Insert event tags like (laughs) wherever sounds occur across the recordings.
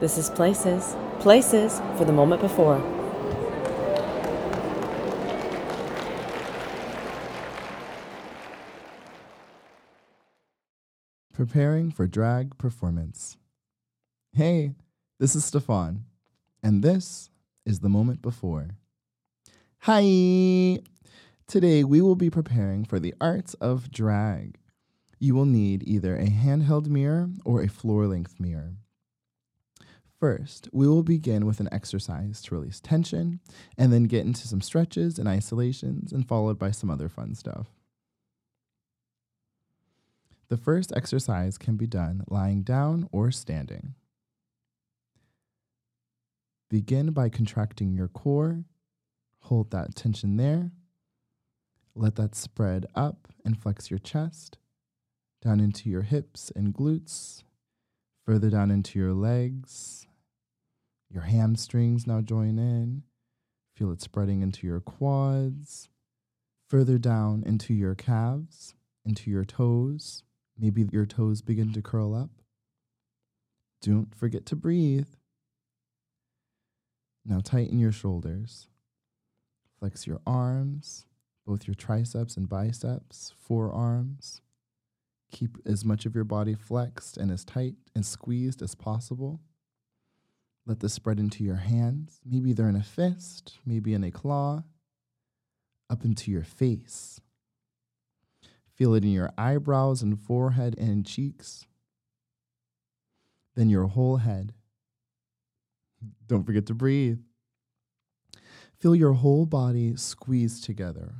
This is Places, Places for the moment before. Preparing for drag performance. Hey, this is Stefan, and this is the moment before. Hi! Today we will be preparing for the arts of drag. You will need either a handheld mirror or a floor length mirror. First, we will begin with an exercise to release tension and then get into some stretches and isolations and followed by some other fun stuff. The first exercise can be done lying down or standing. Begin by contracting your core. Hold that tension there. Let that spread up and flex your chest, down into your hips and glutes, further down into your legs. Your hamstrings now join in. Feel it spreading into your quads, further down into your calves, into your toes. Maybe your toes begin to curl up. Don't forget to breathe. Now tighten your shoulders. Flex your arms, both your triceps and biceps, forearms. Keep as much of your body flexed and as tight and squeezed as possible. Let this spread into your hands. Maybe they're in a fist, maybe in a claw, up into your face. Feel it in your eyebrows and forehead and cheeks. Then your whole head. Don't forget to breathe. Feel your whole body squeeze together.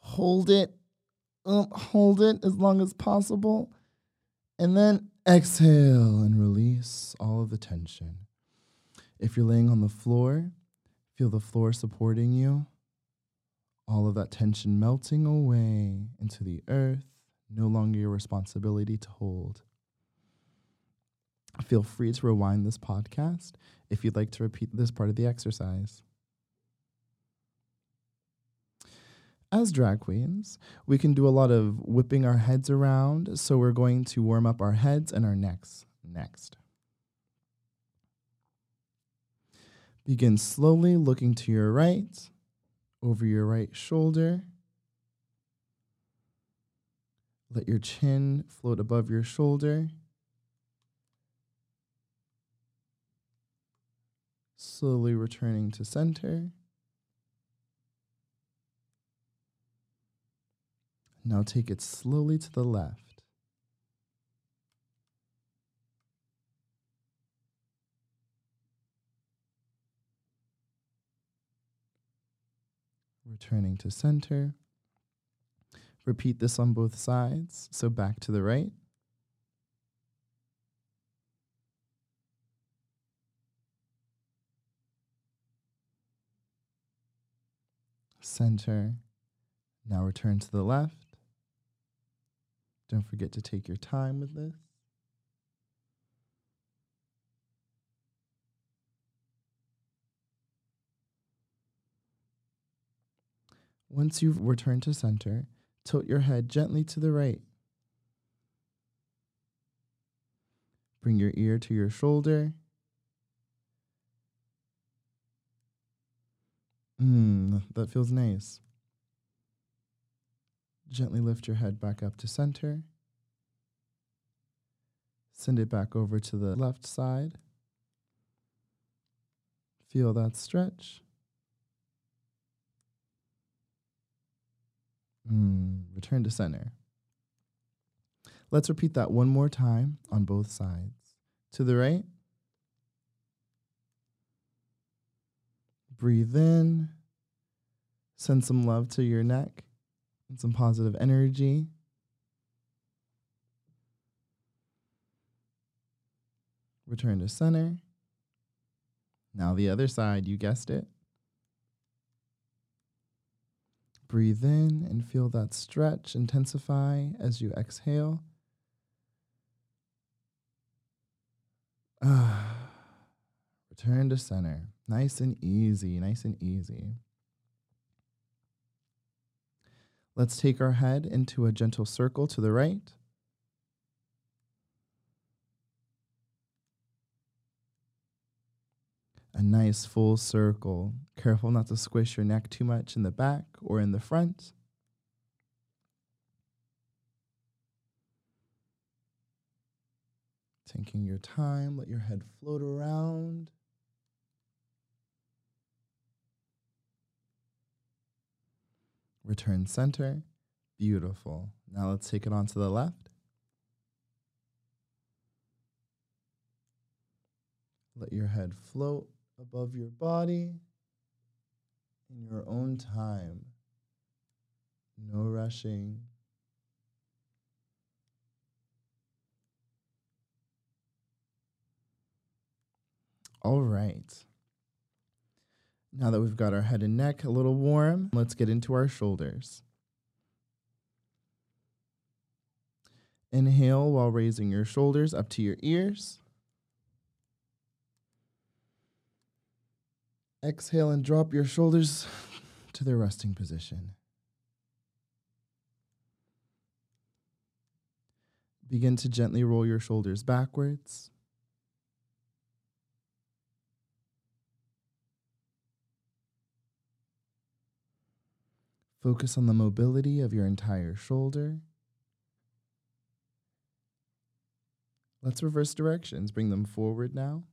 Hold it, hold it as long as possible, and then exhale and release all of the tension. If you're laying on the floor, feel the floor supporting you, all of that tension melting away into the earth, no longer your responsibility to hold. Feel free to rewind this podcast if you'd like to repeat this part of the exercise. As drag queens, we can do a lot of whipping our heads around, so we're going to warm up our heads and our necks next. Begin slowly looking to your right, over your right shoulder. Let your chin float above your shoulder. Slowly returning to center. Now take it slowly to the left. Returning to center. Repeat this on both sides. So back to the right. Center. Now return to the left. Don't forget to take your time with this. Once you've returned to center, tilt your head gently to the right. Bring your ear to your shoulder. Mmm, that feels nice. Gently lift your head back up to center. Send it back over to the left side. Feel that stretch. Mm, return to center. Let's repeat that one more time on both sides. To the right. Breathe in. Send some love to your neck and some positive energy. Return to center. Now the other side, you guessed it. Breathe in and feel that stretch intensify as you exhale. Ah, (sighs) return to center. Nice and easy, nice and easy. Let's take our head into a gentle circle to the right. A nice full circle. Careful not to squish your neck too much in the back or in the front. Taking your time, let your head float around. Return center. Beautiful. Now let's take it on to the left. Let your head float above your body in your own time. No rushing. All right. Now that we've got our head and neck a little warm, let's get into our shoulders. Inhale while raising your shoulders up to your ears. Exhale and drop your shoulders to their resting position. Begin to gently roll your shoulders backwards. Focus on the mobility of your entire shoulder. Let's reverse directions. Bring them forward now.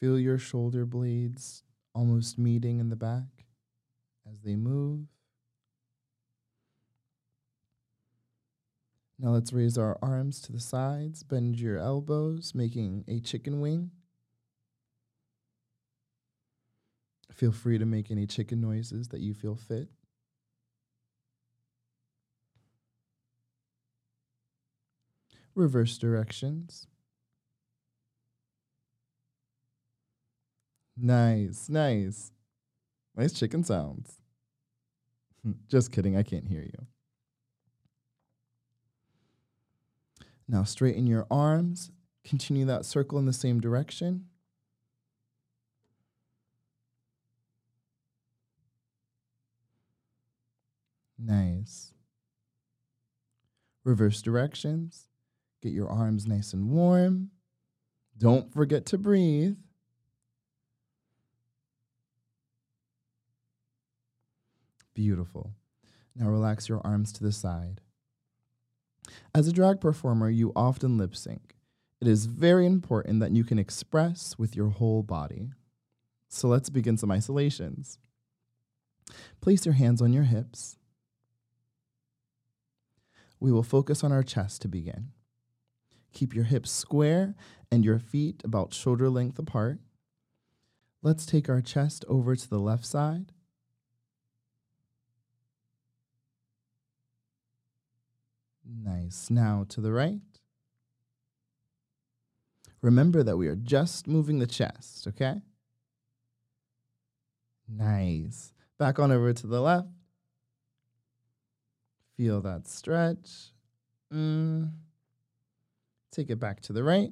Feel your shoulder blades almost meeting in the back as they move. Now let's raise our arms to the sides, bend your elbows, making a chicken wing. Feel free to make any chicken noises that you feel fit. Reverse directions. Nice, nice. Nice chicken sounds. Hmm, just kidding, I can't hear you. Now straighten your arms. Continue that circle in the same direction. Nice. Reverse directions. Get your arms nice and warm. Don't forget to breathe. Beautiful. Now relax your arms to the side. As a drag performer, you often lip sync. It is very important that you can express with your whole body. So let's begin some isolations. Place your hands on your hips. We will focus on our chest to begin. Keep your hips square and your feet about shoulder length apart. Let's take our chest over to the left side. Nice. Now to the right. Remember that we are just moving the chest, okay? Nice. Back on over to the left. Feel that stretch. Mm. Take it back to the right.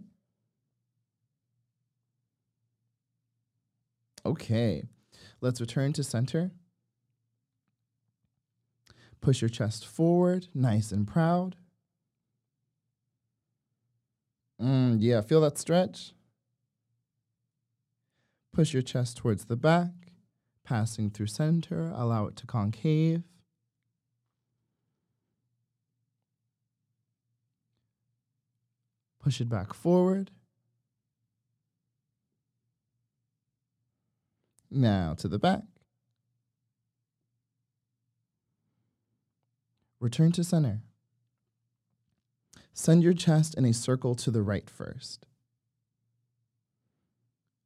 Okay. Let's return to center. Push your chest forward, nice and proud. Mm, yeah, feel that stretch? Push your chest towards the back, passing through center, allow it to concave. Push it back forward. Now to the back. Return to center. Send your chest in a circle to the right first.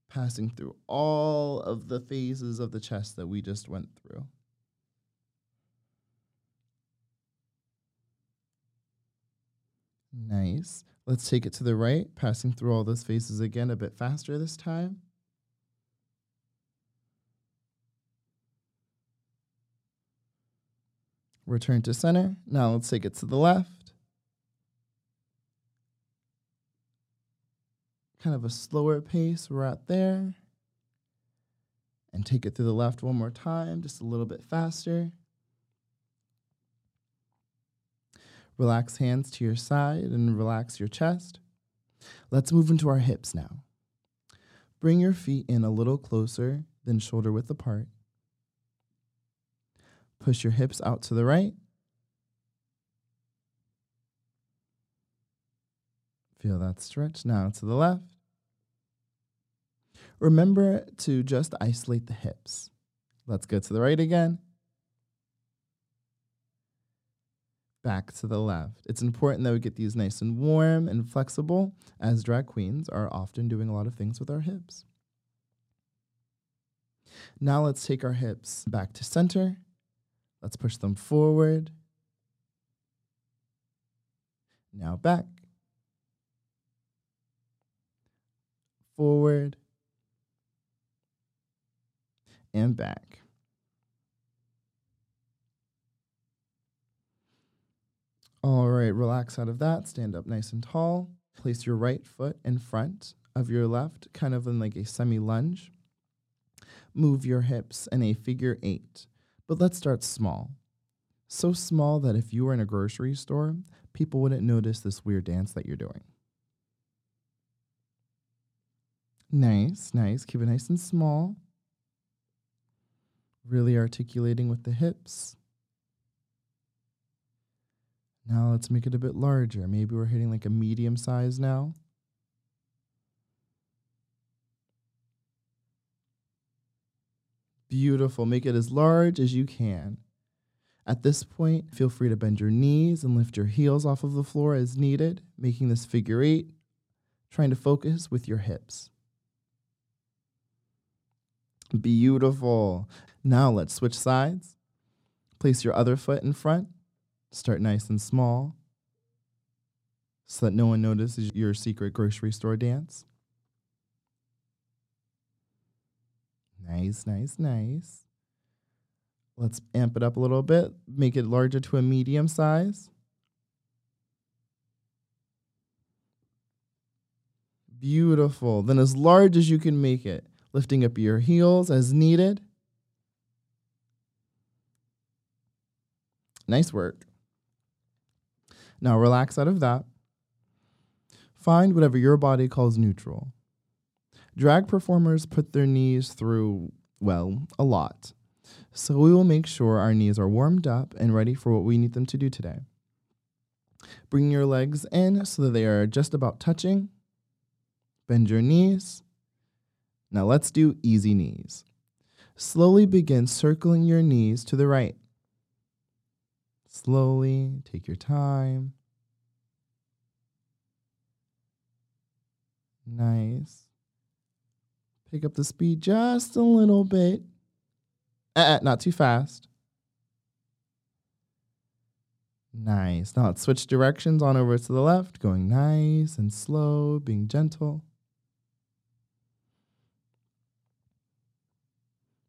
Passing through all of the phases of the chest that we just went through. Nice. Let's take it to the right, passing through all those phases again a bit faster this time. Return to center. Now let's take it to the left. Kind of a slower pace we're right there. And take it through the left one more time, just a little bit faster. Relax hands to your side and relax your chest. Let's move into our hips now. Bring your feet in a little closer than shoulder width apart. Push your hips out to the right. Feel that stretch now to the left. Remember to just isolate the hips. Let's go to the right again. Back to the left. It's important that we get these nice and warm and flexible, as drag queens are often doing a lot of things with our hips. Now let's take our hips back to center. Let's push them forward. Now back. Forward. And back. All right, relax out of that. Stand up nice and tall. Place your right foot in front of your left, kind of in like a semi lunge. Move your hips in a figure eight. But let's start small. So small that if you were in a grocery store, people wouldn't notice this weird dance that you're doing. Nice, nice. Keep it nice and small. Really articulating with the hips. Now let's make it a bit larger. Maybe we're hitting like a medium size now. Beautiful. Make it as large as you can. At this point, feel free to bend your knees and lift your heels off of the floor as needed, making this figure eight, trying to focus with your hips. Beautiful. Now let's switch sides. Place your other foot in front. Start nice and small so that no one notices your secret grocery store dance. Nice, nice, nice. Let's amp it up a little bit, make it larger to a medium size. Beautiful. Then, as large as you can make it, lifting up your heels as needed. Nice work. Now, relax out of that. Find whatever your body calls neutral. Drag performers put their knees through, well, a lot. So we will make sure our knees are warmed up and ready for what we need them to do today. Bring your legs in so that they are just about touching. Bend your knees. Now let's do easy knees. Slowly begin circling your knees to the right. Slowly, take your time. Nice. Pick up the speed just a little bit. Uh, not too fast. Nice. Now let's switch directions on over to the left, going nice and slow, being gentle.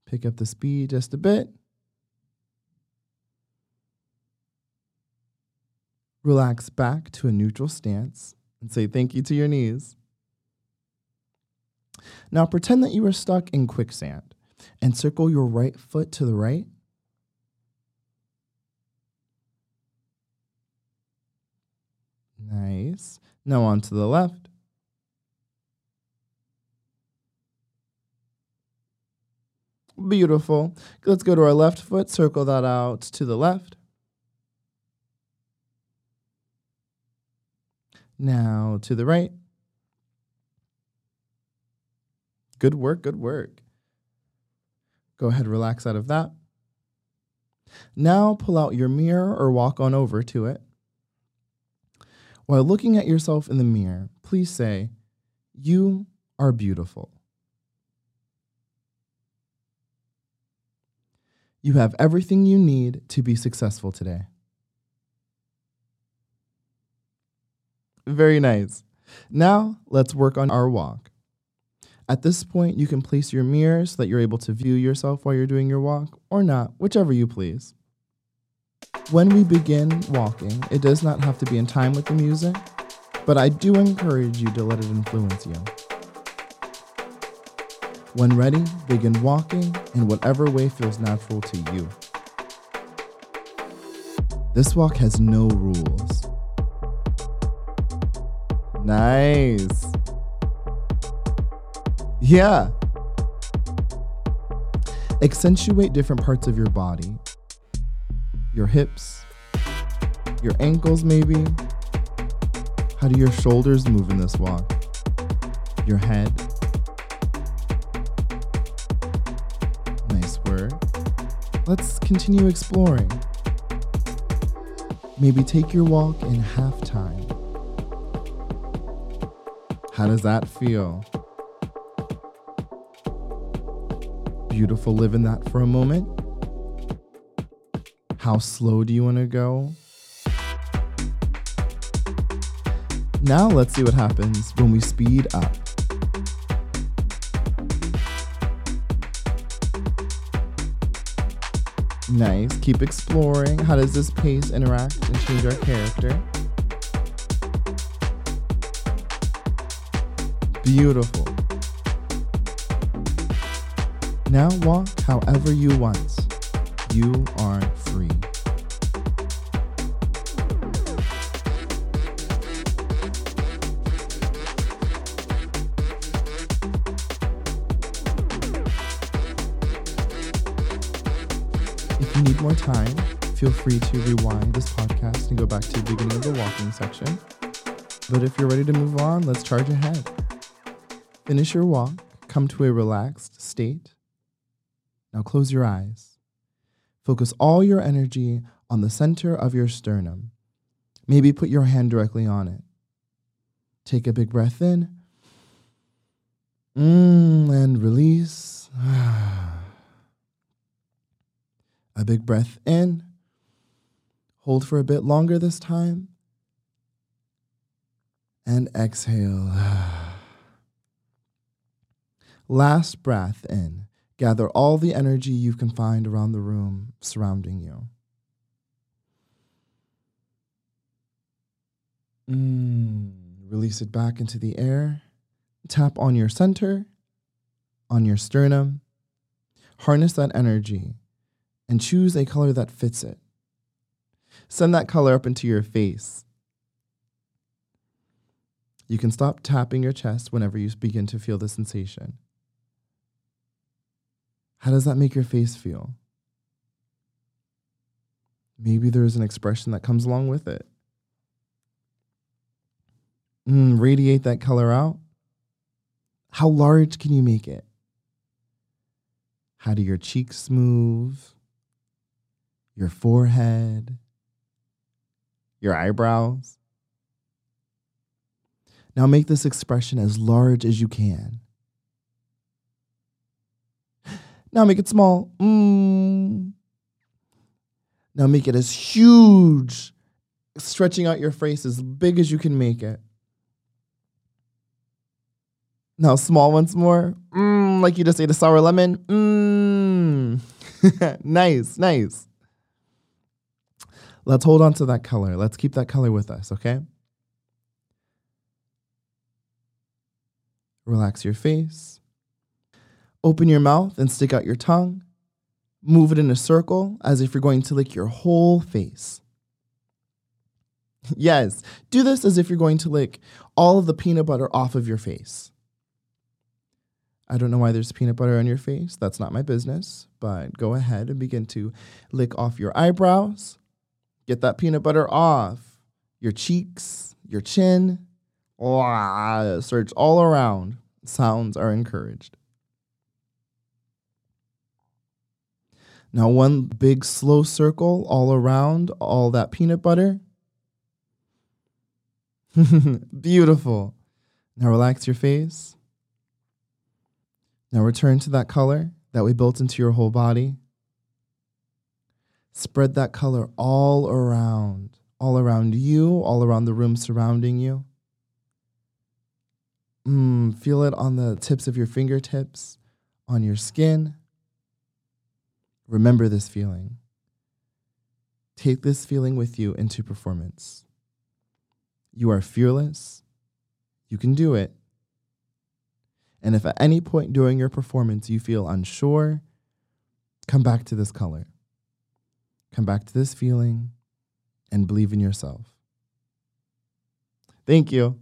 Pick up the speed just a bit. Relax back to a neutral stance and say thank you to your knees. Now pretend that you are stuck in quicksand and circle your right foot to the right. Nice. Now on to the left. Beautiful. Let's go to our left foot, circle that out to the left. Now to the right. Good work, good work. Go ahead, relax out of that. Now pull out your mirror or walk on over to it. While looking at yourself in the mirror, please say, You are beautiful. You have everything you need to be successful today. Very nice. Now let's work on our walk. At this point, you can place your mirror so that you're able to view yourself while you're doing your walk, or not, whichever you please. When we begin walking, it does not have to be in time with the music, but I do encourage you to let it influence you. When ready, begin walking in whatever way feels natural to you. This walk has no rules. Nice. Yeah. Accentuate different parts of your body your hips, your ankles, maybe. How do your shoulders move in this walk? Your head. Nice work. Let's continue exploring. Maybe take your walk in half time. How does that feel? Beautiful live in that for a moment. How slow do you want to go? Now let's see what happens when we speed up. Nice. Keep exploring. How does this pace interact and change our character? Beautiful. Now walk however you want. You are free. If you need more time, feel free to rewind this podcast and go back to the beginning of the walking section. But if you're ready to move on, let's charge ahead. Finish your walk, come to a relaxed state. Now close your eyes. Focus all your energy on the center of your sternum. Maybe put your hand directly on it. Take a big breath in. Mm, and release. (sighs) a big breath in. Hold for a bit longer this time. And exhale. (sighs) Last breath in. Gather all the energy you can find around the room surrounding you. Mm, release it back into the air. Tap on your center, on your sternum. Harness that energy and choose a color that fits it. Send that color up into your face. You can stop tapping your chest whenever you begin to feel the sensation. How does that make your face feel? Maybe there's an expression that comes along with it. Mm, radiate that color out. How large can you make it? How do your cheeks move? Your forehead? Your eyebrows? Now make this expression as large as you can. Now make it small. Mm. Now make it as huge, stretching out your face as big as you can make it. Now small once more. Mm, like you just ate a sour lemon. Mm. (laughs) nice, nice. Let's hold on to that color. Let's keep that color with us, okay? Relax your face. Open your mouth and stick out your tongue. Move it in a circle as if you're going to lick your whole face. (laughs) yes, do this as if you're going to lick all of the peanut butter off of your face. I don't know why there's peanut butter on your face. That's not my business. But go ahead and begin to lick off your eyebrows. Get that peanut butter off your cheeks, your chin. Search all around. Sounds are encouraged. Now, one big slow circle all around all that peanut butter. (laughs) Beautiful. Now, relax your face. Now, return to that color that we built into your whole body. Spread that color all around, all around you, all around the room surrounding you. Mm, feel it on the tips of your fingertips, on your skin. Remember this feeling. Take this feeling with you into performance. You are fearless. You can do it. And if at any point during your performance you feel unsure, come back to this color. Come back to this feeling and believe in yourself. Thank you.